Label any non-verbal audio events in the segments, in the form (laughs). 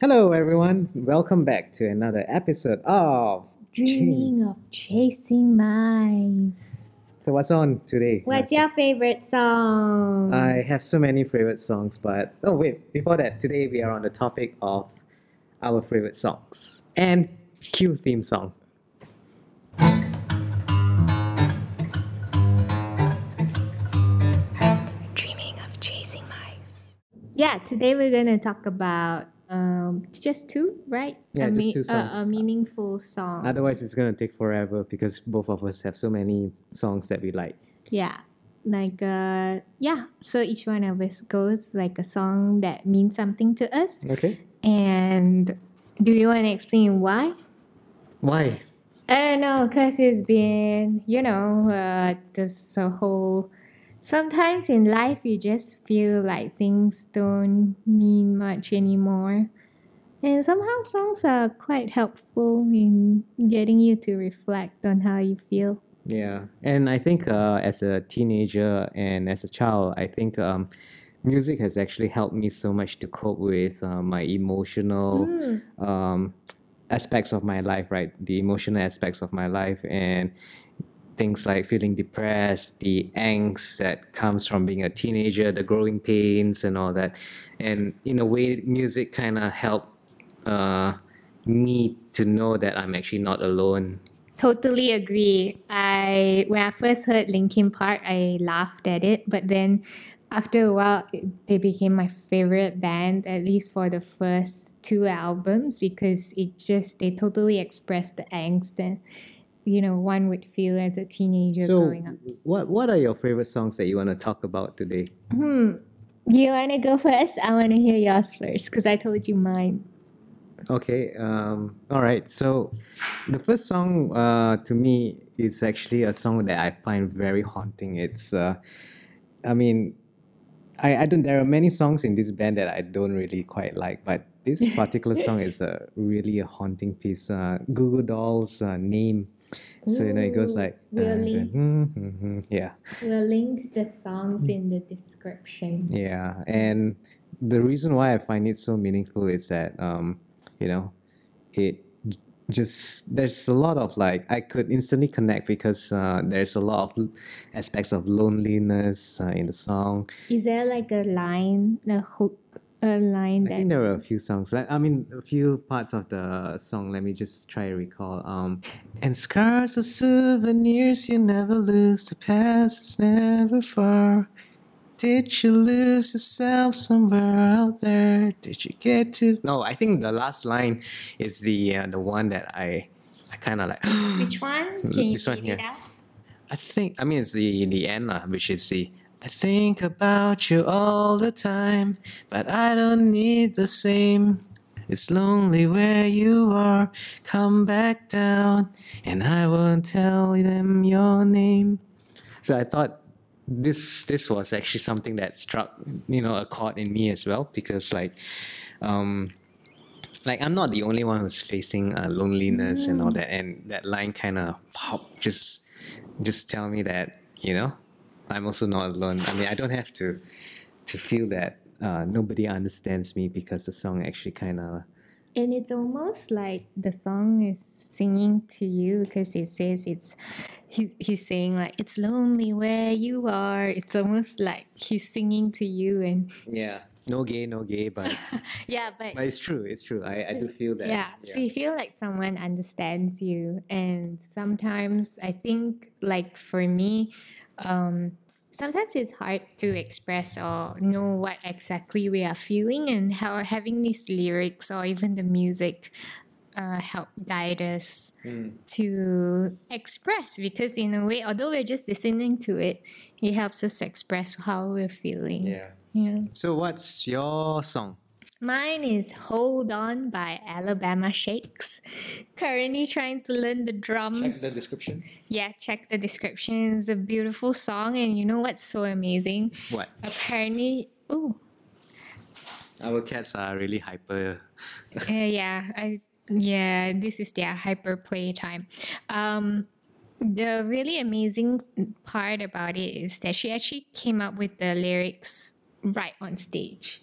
Hello, everyone. Welcome back to another episode of Dreaming of chasing mice. So, what's on today? What's Nancy? your favorite song? I have so many favorite songs, but oh wait, before that, today we are on the topic of our favorite songs and Q theme song. Dreaming of chasing mice. Yeah, today we're gonna talk about um just two, right? Yeah, a just two songs. A, meaningful song. Otherwise, it's gonna take forever because both of us have so many songs that we like. yeah, like uh, yeah. So each one of us goes like a song that means something to us. Okay. And do you want to explain why? Why? I don't know, cause it's been, you know, uh, this a whole. Sometimes in life, you just feel like things don't mean much anymore, and somehow songs are quite helpful in getting you to reflect on how you feel. Yeah, and I think uh, as a teenager and as a child, I think um, music has actually helped me so much to cope with uh, my emotional Mm. um, aspects of my life, right? The emotional aspects of my life and things like feeling depressed, the angst that comes from being a teenager, the growing pains and all that. And in a way, music kind of helped uh, me to know that I'm actually not alone. Totally agree. I when I first heard Linkin Park, I laughed at it, but then after a while, they became my favorite band, at least for the first two albums, because it just they totally expressed the angst that you know one would feel as a teenager So, growing up. what what are your favorite songs that you want to talk about today? Hmm. You wanna go first? I wanna hear yours first, because I told you mine. Okay. Um, all right. So, the first song uh, to me is actually a song that I find very haunting. It's, uh, I mean, I, I don't. There are many songs in this band that I don't really quite like, but this (laughs) particular song is a really a haunting piece. Uh, Goo Goo Dolls' uh, name. So you know it goes like really? dun, dun, yeah We'll link the songs in the description. Yeah, and the reason why I find it so meaningful is that um, you know, it just there's a lot of like I could instantly connect because uh, there's a lot of aspects of loneliness uh, in the song. Is there like a line, a hook, a line I that think there are a few songs. Like, I mean, a few parts of the song. Let me just try to recall. Um, and scars are souvenirs you never lose. The past is never far. Did you lose yourself somewhere out there? Did you get to? No, I think the last line is the uh, the one that I I kind of like. Which one? (gasps) Can This one here. I think I mean it's the the end lah, which is the I think about you all the time, but I don't need the same. It's lonely where you are. Come back down, and I won't tell them your name. So I thought this this was actually something that struck you know a chord in me as well because like um like I'm not the only one who's facing uh, loneliness and all that, and that line kind of pop just just tell me that you know I'm also not alone. I mean, I don't have to to feel that uh, nobody understands me because the song actually kind of And it's almost like the song is singing to you because it says it's he, he's saying like it's lonely where you are. It's almost like he's singing to you and yeah no gay no gay but (laughs) yeah, but but it's true it's true I, I do feel that yeah, so you feel like someone understands you and sometimes i think like for me um sometimes it's hard to express or know what exactly we are feeling and how having these lyrics or even the music uh, help guide us Mm. to express because in a way although we're just listening to it it helps us express how we're feeling. Yeah. Yeah. So what's your song Mine is Hold On by Alabama Shakes. Currently trying to learn the drums. Check the description yeah, check the description. It's a beautiful song, and you know what's so amazing? what Apparently, ooh, our cats are really hyper (laughs) uh, yeah, I yeah, this is their hyper play time. Um, the really amazing part about it is that she actually came up with the lyrics right on stage.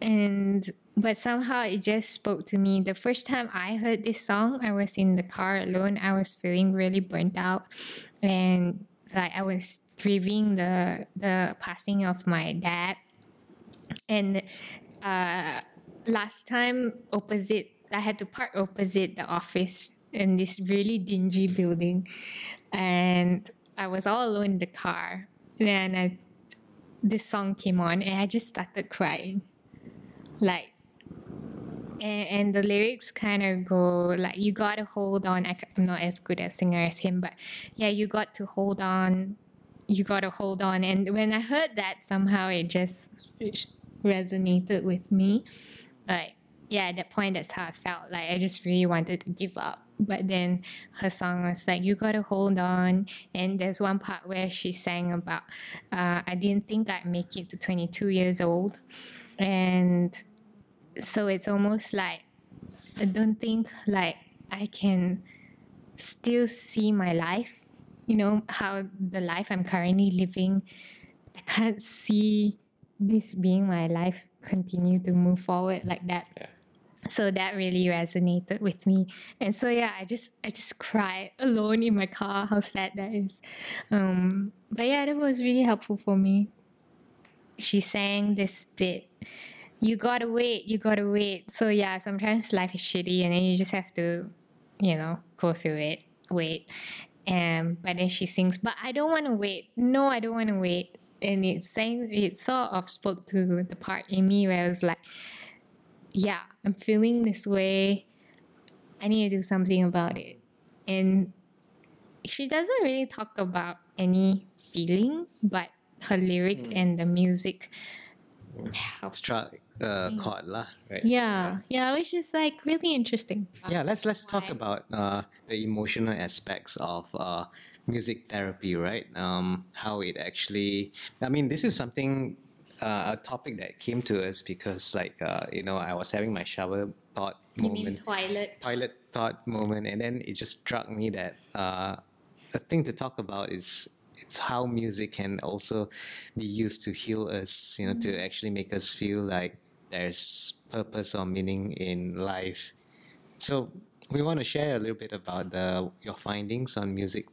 And but somehow it just spoke to me. The first time I heard this song, I was in the car alone. I was feeling really burnt out, and like I was grieving the the passing of my dad. And uh, last time, opposite, I had to park opposite the office in this really dingy building, and I was all alone in the car. Then I, this song came on, and I just started crying, like and, and the lyrics kind of go like you gotta hold on. I, am not as good a singer as him but yeah you got to hold on. You gotta hold on. And when i heard that somehow it just resonated with me. Like yeah at that point that's how i felt. Like i just really wanted to give up. But then her song was like you gotta hold on. And there's one part where she sang about uh, i didn't think i'd make it to 22 years old. And so it's almost like I don't think like I can still see my life, you know, how the life I'm currently living, I can't see this being my life continue to move forward like that. Yeah. So that really resonated with me. And so yeah, I just I just cried alone in my car, how sad that is. Um but yeah, that was really helpful for me. She sang this bit you gotta wait, you gotta wait. So yeah, sometimes life is shitty and then you just have to, you know, go through it, wait. And but then she sings, but I don't wanna wait. No, I don't wanna wait. And it's saying it sort of spoke to the part in me where I was like, Yeah, I'm feeling this way. I need to do something about it. And she doesn't really talk about any feeling, but her lyric mm. and the music struck uh, chord lah, right? Yeah, yeah, which is like really interesting. Yeah, let's let's talk about uh, the emotional aspects of uh, music therapy, right? Um, how it actually. I mean, this is something. Uh, a topic that came to us because, like, uh, you know, I was having my shower thought you moment, toilet, toilet thought moment, and then it just struck me that uh, a thing to talk about is it's how music can also be used to heal us you know mm-hmm. to actually make us feel like there's purpose or meaning in life so we want to share a little bit about the your findings on music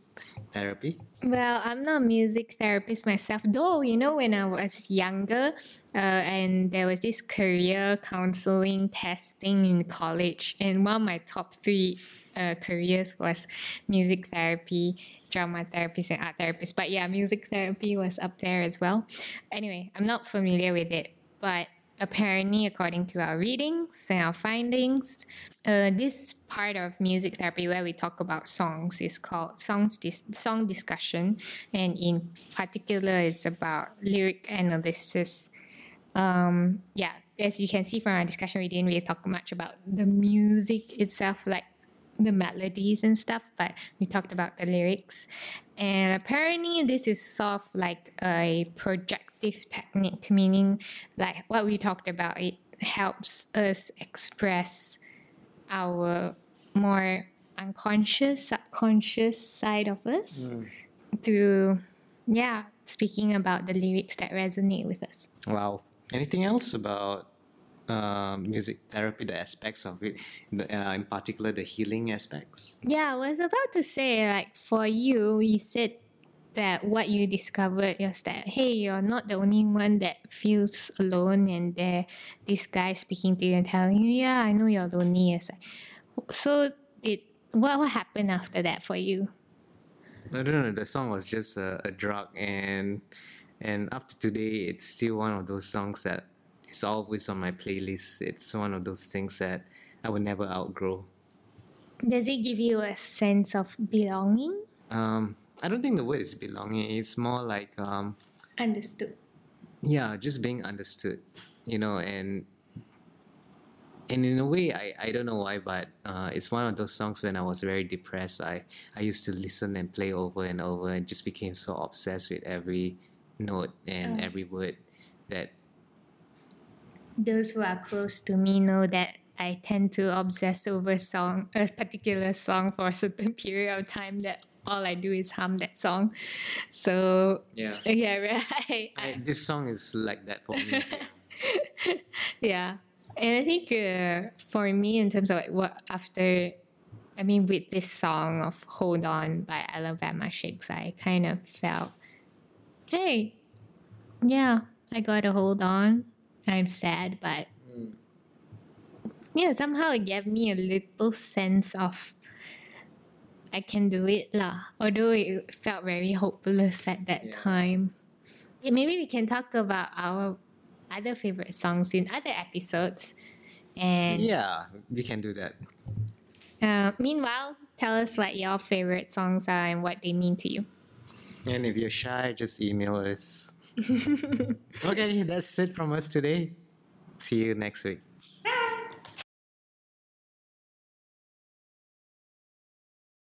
therapy well i'm not a music therapist myself though you know when i was younger uh, and there was this career counseling testing in college and one of my top three uh, careers was music therapy, drama therapist, and art therapist. But yeah, music therapy was up there as well. Anyway, I'm not familiar with it, but apparently, according to our readings and our findings, uh, this part of music therapy where we talk about songs is called songs dis- song discussion, and in particular, it's about lyric analysis. Um, yeah, as you can see from our discussion, we didn't really talk much about the music itself, like the melodies and stuff, but we talked about the lyrics. And apparently, this is sort of like a projective technique, meaning like what we talked about, it helps us express our more unconscious, subconscious side of us mm. through, yeah, speaking about the lyrics that resonate with us. Wow. Anything else about uh, music therapy, the aspects of it, the, uh, in particular the healing aspects? Yeah, I was about to say, like for you, you said that what you discovered is that hey, you're not the only one that feels alone, and there, this guy speaking to you and telling you, yeah, I know you're lonely. It's like, so did what what happened after that for you? I don't know. The song was just a, a drug, and and up to today, it's still one of those songs that it's always on my playlist. It's one of those things that I will never outgrow. Does it give you a sense of belonging? Um, I don't think the word is belonging. It's more like um, understood. Yeah, just being understood. You know, and and in a way, I, I don't know why, but uh, it's one of those songs when I was very depressed. I, I used to listen and play over and over and just became so obsessed with every note and oh. every word that those who are close to me know that I tend to obsess over song a particular song for a certain (laughs) period of time that all I do is hum that song. So yeah, (laughs) yeah, right. I, this song is like that for me. (laughs) yeah. And I think uh, for me, in terms of like what after, I mean, with this song of "Hold On" by Alabama Shakes, I kind of felt, hey, yeah, I gotta hold on. I'm sad, but yeah, somehow it gave me a little sense of I can do it lah. Although it felt very hopeless at that Yeah. time. Yeah, maybe we can talk about our other favorite songs in other episodes. And Yeah, we can do that. uh, meanwhile, tell us what your favorite songs are and what they mean to you. And if you're shy, just email us. Okay, that's it from us today. See you next week.